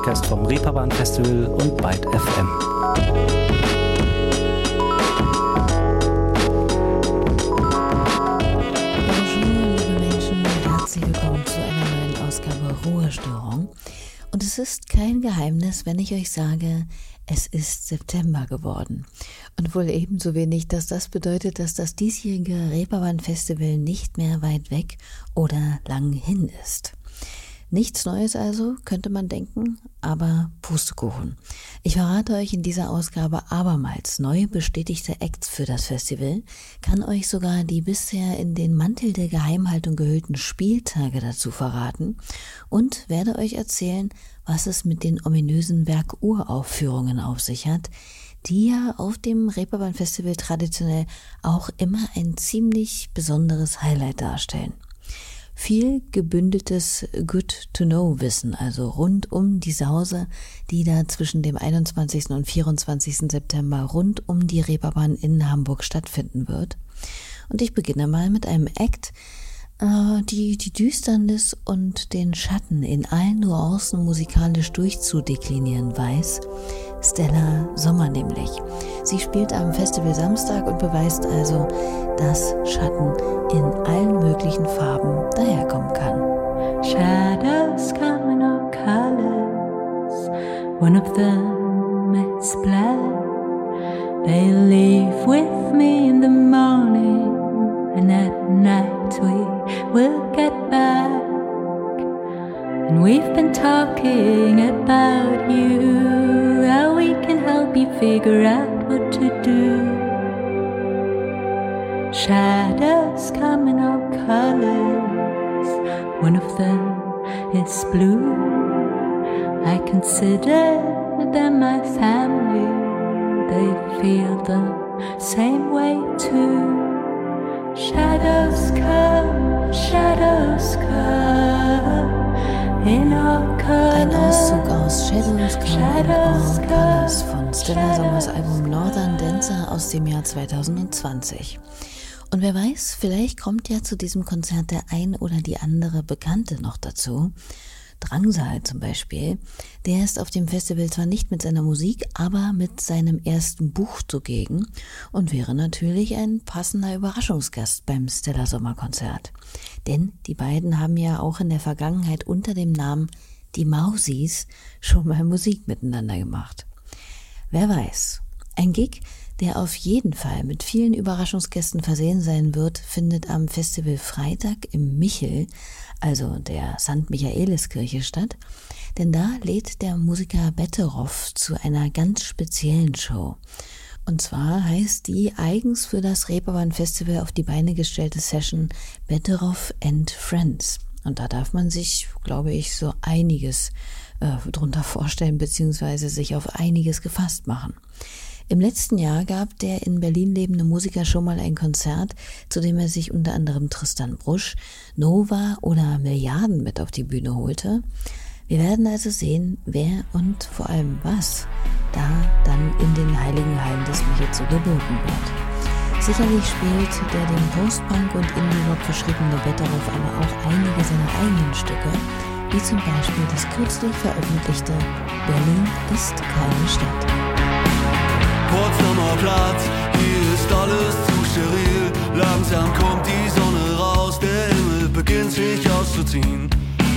Podcast vom Reeperbahn Festival und Byte FM. Bonjour, liebe Menschen, herzlich willkommen zu einer neuen Ausgabe Ruhestörung. Und es ist kein Geheimnis, wenn ich euch sage, es ist September geworden. Und wohl ebenso wenig, dass das bedeutet, dass das diesjährige Reeperbahn Festival nicht mehr weit weg oder lang hin ist. Nichts Neues also, könnte man denken, aber Pustekuchen. Ich verrate euch in dieser Ausgabe abermals neu bestätigte Acts für das Festival, kann euch sogar die bisher in den Mantel der Geheimhaltung gehüllten Spieltage dazu verraten und werde euch erzählen, was es mit den ominösen Werkuraufführungen auf sich hat, die ja auf dem Reeperbahn Festival traditionell auch immer ein ziemlich besonderes Highlight darstellen viel gebündeltes Good-to-Know-Wissen, also rund um die Sause, die da zwischen dem 21. und 24. September rund um die Reeperbahn in Hamburg stattfinden wird. Und ich beginne mal mit einem Act, äh, die die Düsternis und den Schatten in allen Nuancen musikalisch durchzudeklinieren weiß. Stella Sommer nämlich. Sie spielt am Festival Samstag und beweist also, dass Schatten in allen möglichen Farben daherkommen kann. Shadows come in all colors. One of them is black. They leave with me in the morning, and at night we will get back. And we've been talking blue. I consider them my family. They feel the same way too. Shadows come, shadows come in all colors. Ein Auszug aus Shadows Come in All Colors von Stella Sommers Album Northern Dancer aus dem Jahr 2020. Und wer weiß, vielleicht kommt ja zu diesem Konzert der ein oder die andere Bekannte noch dazu. Drangsal zum Beispiel, der ist auf dem Festival zwar nicht mit seiner Musik, aber mit seinem ersten Buch zugegen und wäre natürlich ein passender Überraschungsgast beim Stella Sommerkonzert. Denn die beiden haben ja auch in der Vergangenheit unter dem Namen Die Mausis schon mal Musik miteinander gemacht. Wer weiß. Ein Gig, der auf jeden Fall mit vielen Überraschungsgästen versehen sein wird, findet am Festival Freitag im Michel, also der St. Michaeliskirche statt, denn da lädt der Musiker Betteroff zu einer ganz speziellen Show. Und zwar heißt die eigens für das Reeperbahn Festival auf die Beine gestellte Session Betteroff and Friends. Und da darf man sich, glaube ich, so einiges äh, drunter vorstellen, beziehungsweise sich auf einiges gefasst machen. Im letzten Jahr gab der in Berlin lebende Musiker schon mal ein Konzert, zu dem er sich unter anderem Tristan Brusch, Nova oder Milliarden mit auf die Bühne holte. Wir werden also sehen, wer und vor allem was da dann in den heiligen Hallen des Michel zu geboten wird. Sicherlich spielt der dem Post-Punk und Indie-Rock verschriebene Betteroff aber auch einige seiner eigenen Stücke, wie zum Beispiel das kürzlich veröffentlichte Berlin ist keine Stadt. Potsdamer Platz, hier ist alles zu steril. Langsam kommt die Sonne raus, der Himmel beginnt sich auszuziehen.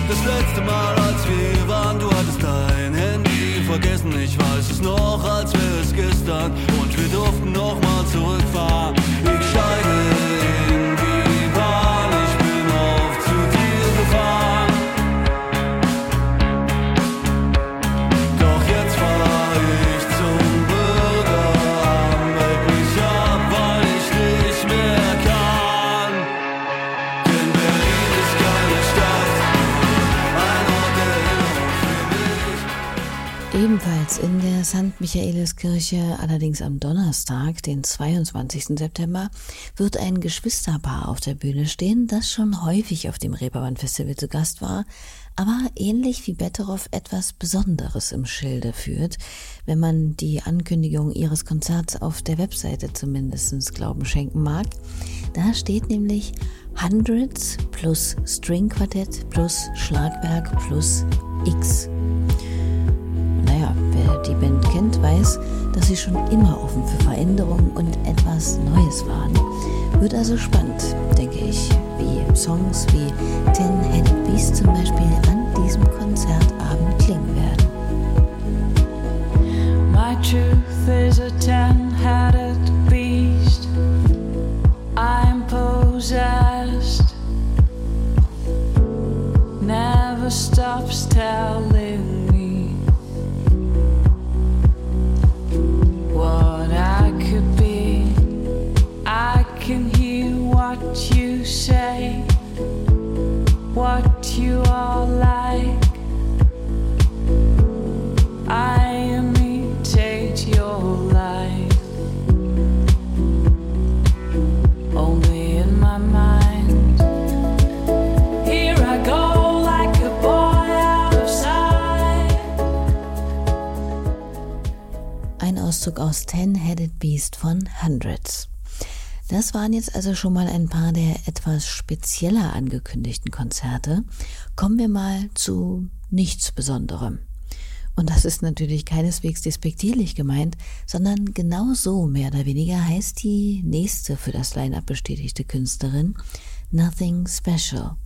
Das letzte Mal, als wir hier waren, du hattest dein Handy vergessen. Ich weiß es noch, als wäre es gestern. Und wir durften noch mal zurückfahren. Ich steige Ebenfalls in der St. Michaeliskirche, allerdings am Donnerstag, den 22. September, wird ein Geschwisterpaar auf der Bühne stehen, das schon häufig auf dem Reeperbahn Festival zu Gast war, aber ähnlich wie Betteroff etwas Besonderes im Schilde führt, wenn man die Ankündigung ihres Konzerts auf der Webseite zumindest Glauben schenken mag. Da steht nämlich Hundreds plus Stringquartett plus Schlagwerk plus X. die Band kennt, weiß, dass sie schon immer offen für Veränderungen und etwas Neues waren. Wird also spannend, denke ich, wie Songs wie Ten-Headed Beast zum Beispiel an diesem Konzertabend klingen werden. My truth is a ten-headed Auszug aus Ten-Headed Beast von Hundreds. Das waren jetzt also schon mal ein paar der etwas spezieller angekündigten Konzerte. Kommen wir mal zu nichts Besonderem. Und das ist natürlich keineswegs despektierlich gemeint, sondern genau so mehr oder weniger heißt die nächste für das Line-up bestätigte Künstlerin Nothing Special.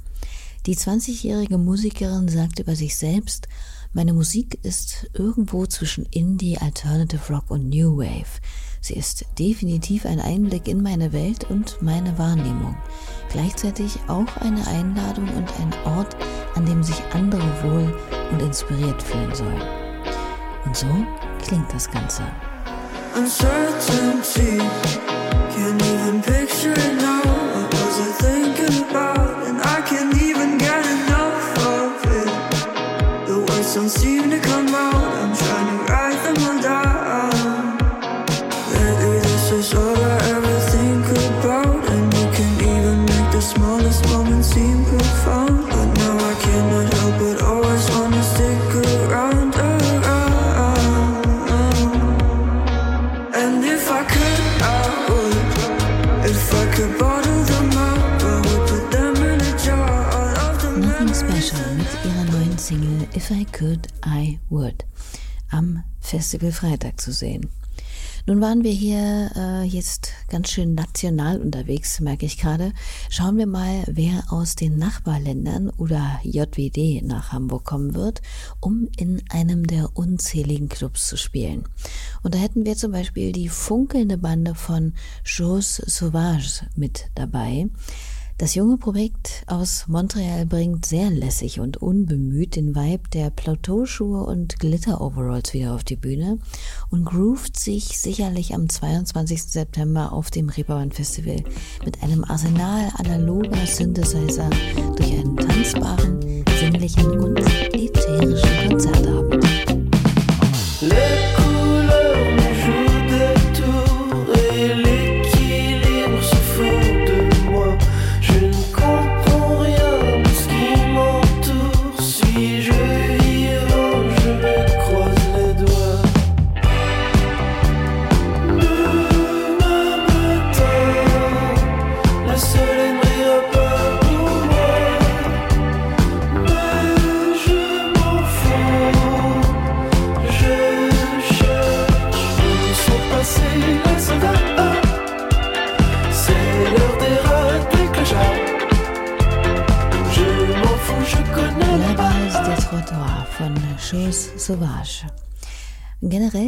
Die 20-jährige Musikerin sagt über sich selbst, meine Musik ist irgendwo zwischen Indie, Alternative Rock und New Wave. Sie ist definitiv ein Einblick in meine Welt und meine Wahrnehmung. Gleichzeitig auch eine Einladung und ein Ort, an dem sich andere wohl und inspiriert fühlen sollen. Und so klingt das Ganze. Uncertainty, Festival Freitag zu sehen. Nun waren wir hier äh, jetzt ganz schön national unterwegs, merke ich gerade. Schauen wir mal, wer aus den Nachbarländern oder JWD nach Hamburg kommen wird, um in einem der unzähligen Clubs zu spielen. Und da hätten wir zum Beispiel die funkelnde Bande von Chose Sauvage mit dabei. Das junge Projekt aus Montreal bringt sehr lässig und unbemüht den Vibe der Plateauschuhe und Glitter-Overalls wieder auf die Bühne und groovt sich sicherlich am 22. September auf dem Reeperbahn Festival mit einem Arsenal analoger Synthesizer durch einen tanzbaren, sinnlichen und ätherischen Konzertabend.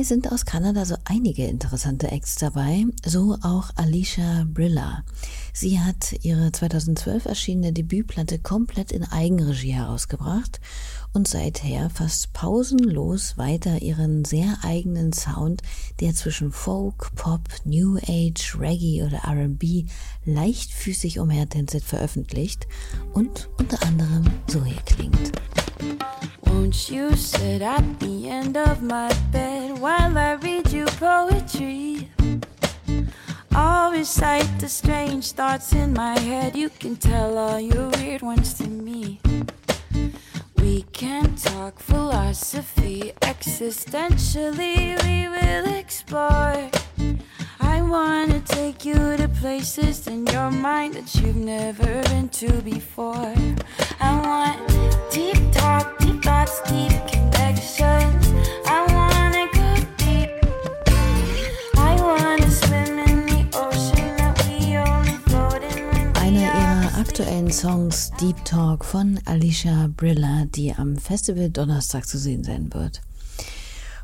Sind aus Kanada so einige interessante Acts dabei, so auch Alicia Brilla. Sie hat ihre 2012 erschienene Debütplatte komplett in Eigenregie herausgebracht und seither fast pausenlos weiter ihren sehr eigenen Sound, der zwischen Folk, Pop, New Age, Reggae oder R&B leichtfüßig umhertänzelt veröffentlicht und unter anderem so hier klingt. Won't you sit at the end of my bed while I read you poetry? I'll recite the strange thoughts in my head. You can tell all your weird ones to me. We can talk philosophy existentially. We will explore. I wanna take you to places in your mind that you've never been to before. Songs Deep Talk von Alicia Brilla, die am Festival Donnerstag zu sehen sein wird.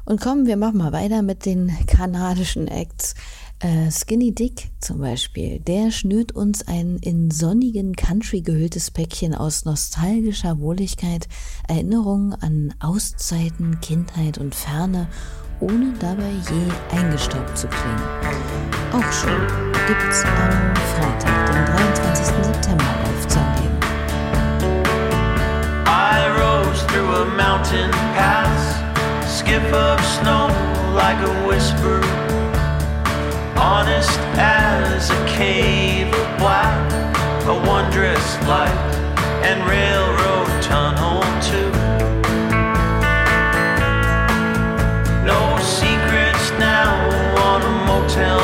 Und kommen wir machen mal weiter mit den kanadischen Acts. Äh, Skinny Dick zum Beispiel, der schnürt uns ein in sonnigen Country gehülltes Päckchen aus nostalgischer Wohligkeit, Erinnerungen an Auszeiten, Kindheit und Ferne, ohne dabei je eingestaubt zu klingen. Auch schon gibt's am Freitag, den 23. September auf Zahnleben. I rose through a mountain pass, skip of snow like a whisper honest as a cave of black, a wondrous light and railroad tunnel too. No secrets now on a motel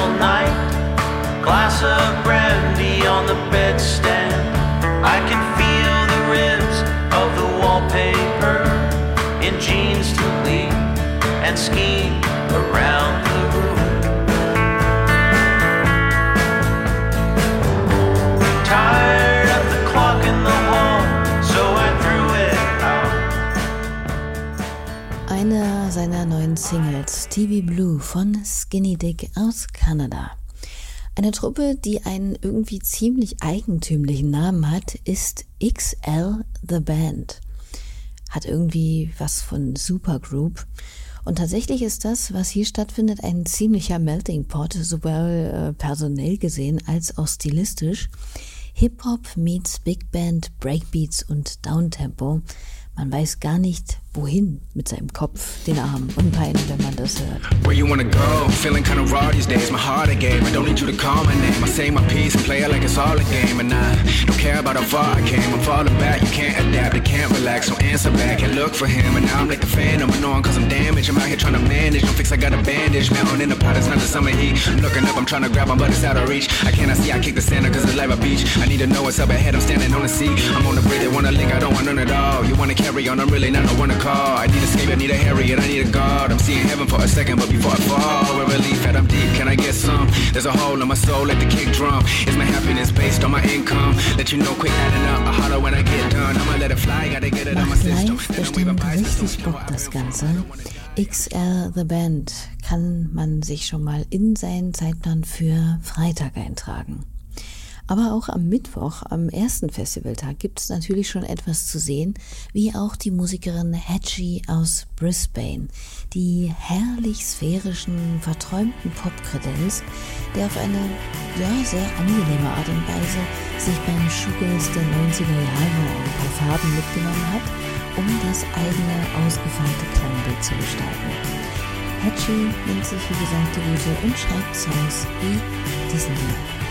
glass of brandy on the bedstand. I can feel the of the wallpaper in jeans to and around the room. tired of the clock in the so I threw it out. Einer seiner neuen Singles, TV Blue von Skinny Dick aus Kanada. Eine Truppe, die einen irgendwie ziemlich eigentümlichen Namen hat, ist XL The Band. Hat irgendwie was von Supergroup. Und tatsächlich ist das, was hier stattfindet, ein ziemlicher Melting Pot, sowohl äh, personell gesehen als auch stilistisch. Hip-Hop meets Big Band, Breakbeats und Downtempo. Man weiß gar nicht, wohin mit seinem Kopf, den er Beinen, wenn man das hört. Where you wanna go? Feeling kinda raw these days. My heart a game. I don't need you to call my name. I say my piece and play it like it's all a game. And I don't care about how far I came. I'm falling back. You can't adapt. You can't relax. So answer back and look for him. And now I'm like a phantom. Annoying cause I'm damaged. I'm out here trying to manage. Don't fix. I got a bandage. Mountain in the pot. It's not the summer heat. I'm looking up. I'm trying to grab on, but it's out of reach. I cannot see. I kick the sand cause it's like a beach. I need to know what's up ahead. I'm standing on the sea. I'm on the bridge. They wanna link. I don't want none at all. You wanna carry on. I'm really not no one to call. I need escape. I need a Harriet. I need a guard. I'm seeing heaven for a second, but before I fall, where relief at? I'm deep. Can I get some? There's a hole in my soul. Let the kick drum. Is my happiness based on my income? Let you know quick adding up. I holler when I get done. I'ma let it fly. Gotta get it on my system. bestimmt richtig Bock, das Ganze. XL The Band kann man sich schon mal in seinen Zeitplan für Freitag eintragen. Aber auch am Mittwoch, am ersten Festivaltag, gibt es natürlich schon etwas zu sehen, wie auch die Musikerin Hatchie aus Brisbane, die herrlich sphärischen, verträumten Pop-Kredenz, der auf eine ja, sehr angenehme Art und Weise sich beim Shoegaze der 90er Jahre ein paar Farben mitgenommen hat, um das eigene ausgefeilte Klangbild zu gestalten. Hatchie nimmt sich wie gesagt die Rute und schreibt Songs wie diesen hier.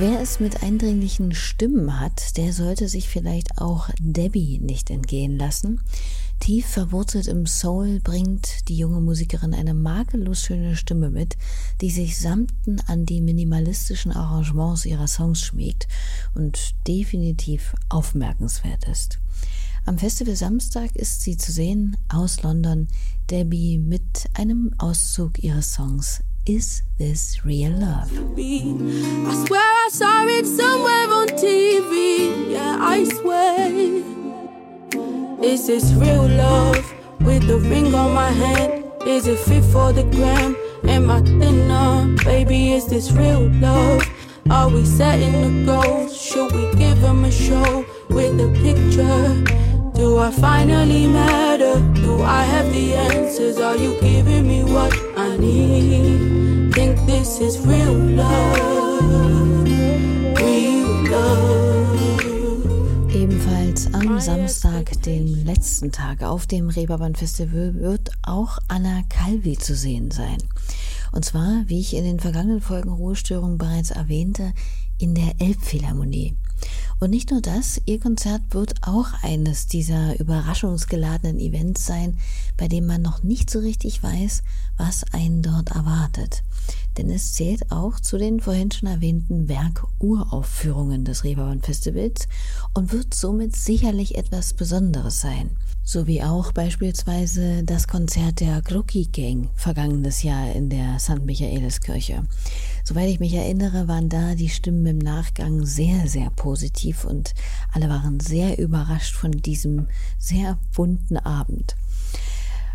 Wer es mit eindringlichen Stimmen hat, der sollte sich vielleicht auch Debbie nicht entgehen lassen. Tief verwurzelt im Soul bringt die junge Musikerin eine makellos schöne Stimme mit, die sich samten an die minimalistischen Arrangements ihrer Songs schmiegt und definitiv aufmerkenswert ist. Am Festival Samstag ist sie zu sehen aus London, Debbie mit einem Auszug ihres Songs Is This Real Love? I swear I saw it somewhere on TV. Yeah, I swear. Is this real love? With the ring on my hand, is it fit for the gram? Am I thinner? Baby, is this real love? Are we setting the goals? Should we give them a show with a picture? Do I finally matter? Do I have the answers? Are you giving me what I need? Think this is real love? real love. Ebenfalls am Samstag, dem letzten Tag auf dem Reeperbahn Festival, wird auch Anna Calvi zu sehen sein. Und zwar, wie ich in den vergangenen Folgen Ruhestörung bereits erwähnte, in der Elbphilharmonie. Und nicht nur das, ihr Konzert wird auch eines dieser überraschungsgeladenen Events sein, bei dem man noch nicht so richtig weiß, was einen dort erwartet. Denn es zählt auch zu den vorhin schon erwähnten Werk-Uraufführungen des Reeperbahn Festivals und wird somit sicherlich etwas Besonderes sein. So wie auch beispielsweise das Konzert der Glucki Gang vergangenes Jahr in der St. Michaeliskirche. Soweit ich mich erinnere, waren da die Stimmen im Nachgang sehr, sehr positiv und alle waren sehr überrascht von diesem sehr bunten Abend.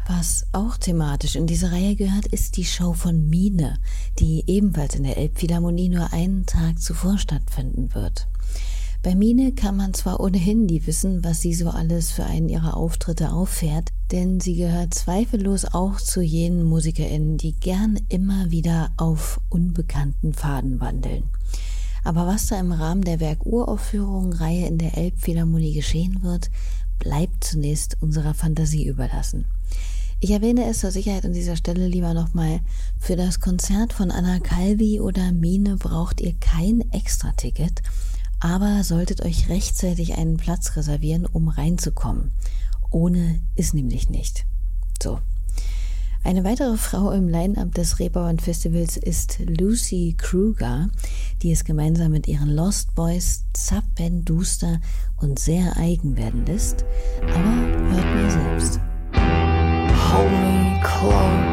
Was auch thematisch in diese Reihe gehört, ist die Show von Mine, die ebenfalls in der Elbphilharmonie nur einen Tag zuvor stattfinden wird. Bei Mine kann man zwar ohnehin nie wissen, was sie so alles für einen ihrer Auftritte auffährt, denn sie gehört zweifellos auch zu jenen MusikerInnen, die gern immer wieder auf unbekannten Faden wandeln. Aber was da im Rahmen der Werk-Uraufführung-Reihe in der Elbphilharmonie geschehen wird, bleibt zunächst unserer Fantasie überlassen. Ich erwähne es zur Sicherheit an dieser Stelle lieber nochmal. Für das Konzert von Anna Calvi oder Mine braucht ihr kein Extra-Ticket aber solltet euch rechtzeitig einen Platz reservieren, um reinzukommen. Ohne ist nämlich nicht. So. Eine weitere Frau im Line-Up des Reeperbahn Festivals ist Lucy Kruger, die es gemeinsam mit ihren Lost Boys zappenduster und sehr eigen werden lässt. Aber hört mir selbst. Hold me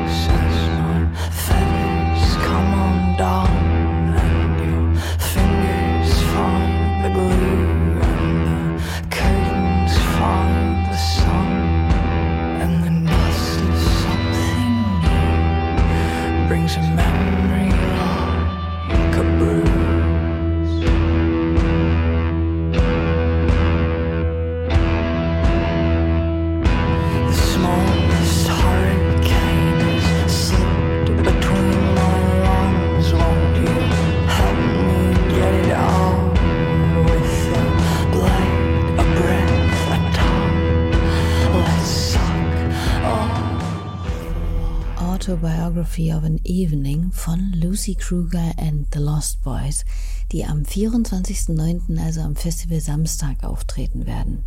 Autobiography of an Evening von Lucy Kruger and the Lost Boys, die am 24.09., also am Festival Samstag, auftreten werden.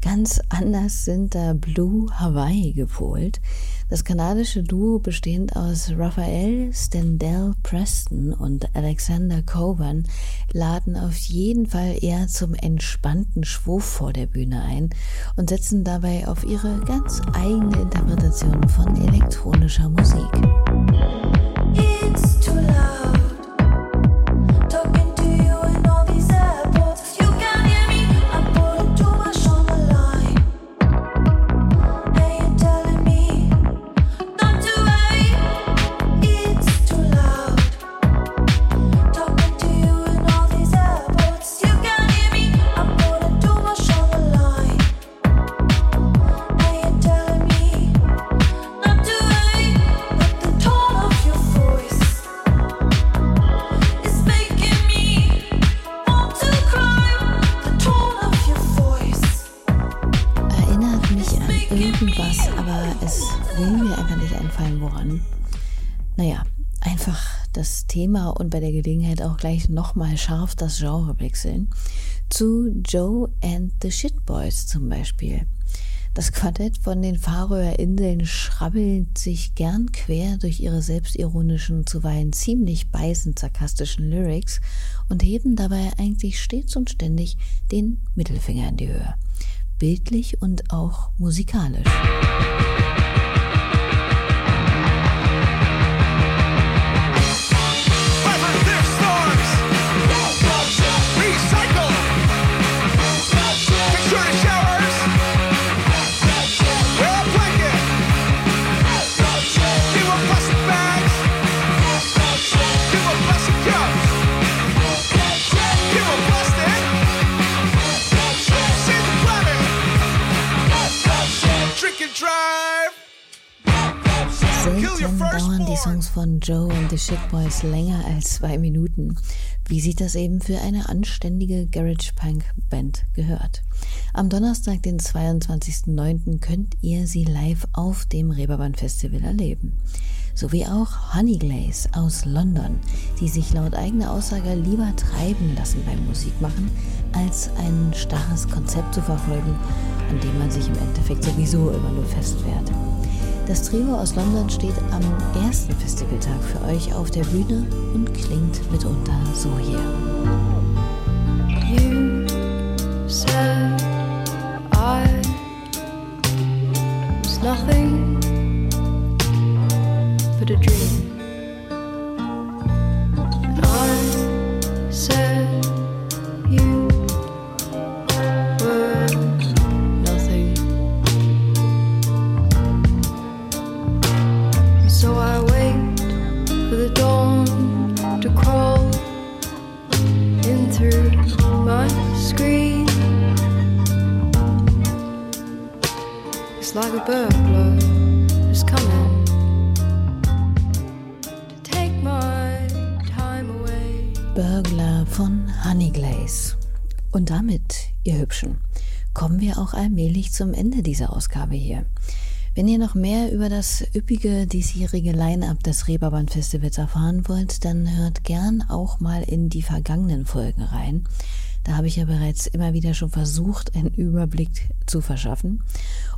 Ganz anders sind da Blue Hawaii gepolt. Das kanadische Duo bestehend aus Raphael Stendell Preston und Alexander Coburn laden auf jeden Fall eher zum entspannten Schwurf vor der Bühne ein und setzen dabei auf ihre ganz eigene Interpretation von elektronischer Musik. It's too loud. Auch gleich nochmal scharf das Genre wechseln. Zu Joe and the Shitboys zum Beispiel. Das Quartett von den Färöer Inseln schrabbelt sich gern quer durch ihre selbstironischen, zuweilen ziemlich beißend sarkastischen Lyrics und heben dabei eigentlich stets und ständig den Mittelfinger in die Höhe. Bildlich und auch musikalisch. Drink die Songs von Joe and the Shit Boys länger als zwei Minuten, wie sich das eben für eine anständige Garage Punk Band gehört. Am Donnerstag, den 22.09. könnt ihr sie live auf dem Reeperbahn Festival erleben. Sowie auch Honeyglaze aus London, die sich laut eigener Aussage lieber treiben lassen beim Musikmachen, als ein starres Konzept zu verfolgen, an dem man sich im Endeffekt sowieso immer nur festfährt. Das Trio aus London steht am ersten Festivaltag für euch auf der Bühne und klingt mitunter so hier. Ihr Hübschen, kommen wir auch allmählich zum Ende dieser Ausgabe hier. Wenn ihr noch mehr über das üppige diesjährige Line-Up des Reeperbahn Festivals erfahren wollt, dann hört gern auch mal in die vergangenen Folgen rein. Da habe ich ja bereits immer wieder schon versucht, einen Überblick zu verschaffen.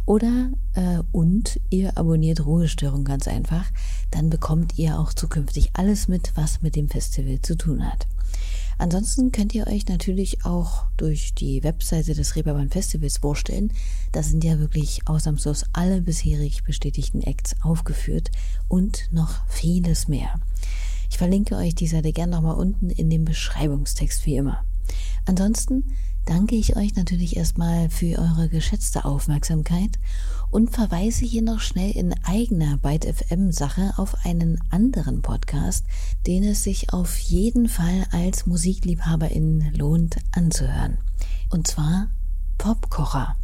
Oder äh, und ihr abonniert Ruhestörung ganz einfach, dann bekommt ihr auch zukünftig alles mit, was mit dem Festival zu tun hat. Ansonsten könnt ihr euch natürlich auch durch die Webseite des Reeperbahn Festivals vorstellen. Da sind ja wirklich ausnahmslos alle bisherig bestätigten Acts aufgeführt und noch vieles mehr. Ich verlinke euch die Seite gern nochmal unten in dem Beschreibungstext wie immer. Ansonsten danke ich euch natürlich erstmal für eure geschätzte Aufmerksamkeit und verweise hier noch schnell in eigener Byte FM Sache auf einen anderen Podcast, den es sich auf jeden Fall als Musikliebhaberin lohnt anzuhören. Und zwar Popkocher.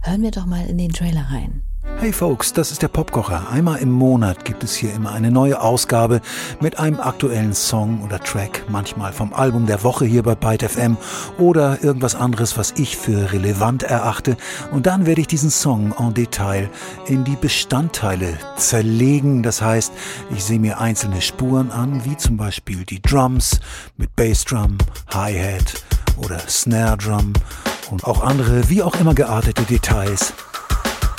Hören wir doch mal in den Trailer rein. Hey Folks, das ist der Popkocher. Einmal im Monat gibt es hier immer eine neue Ausgabe mit einem aktuellen Song oder Track, manchmal vom Album der Woche hier bei Byte FM oder irgendwas anderes, was ich für relevant erachte. Und dann werde ich diesen Song en Detail in die Bestandteile zerlegen. Das heißt, ich sehe mir einzelne Spuren an, wie zum Beispiel die Drums mit Bassdrum, Hi-Hat oder Snare Drum und auch andere, wie auch immer geartete Details.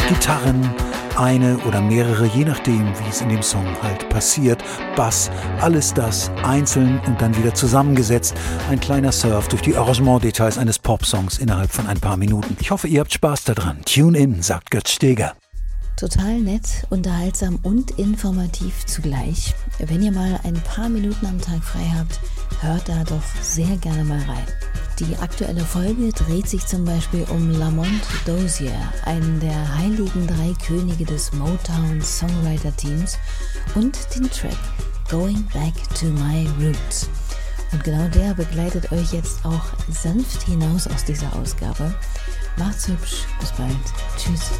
Gitarren, eine oder mehrere, je nachdem, wie es in dem Song halt passiert, Bass, alles das einzeln und dann wieder zusammengesetzt. Ein kleiner Surf durch die Arrangementdetails eines Popsongs innerhalb von ein paar Minuten. Ich hoffe, ihr habt Spaß daran. Tune in, sagt Götz Steger. Total nett, unterhaltsam und informativ zugleich. Wenn ihr mal ein paar Minuten am Tag frei habt, hört da doch sehr gerne mal rein. Die aktuelle Folge dreht sich zum Beispiel um Lamont Dozier, einen der heiligen drei Könige des Motown Songwriter Teams, und den Track Going Back to My Roots. Und genau der begleitet euch jetzt auch sanft hinaus aus dieser Ausgabe. Macht's hübsch, bis bald. Tschüss.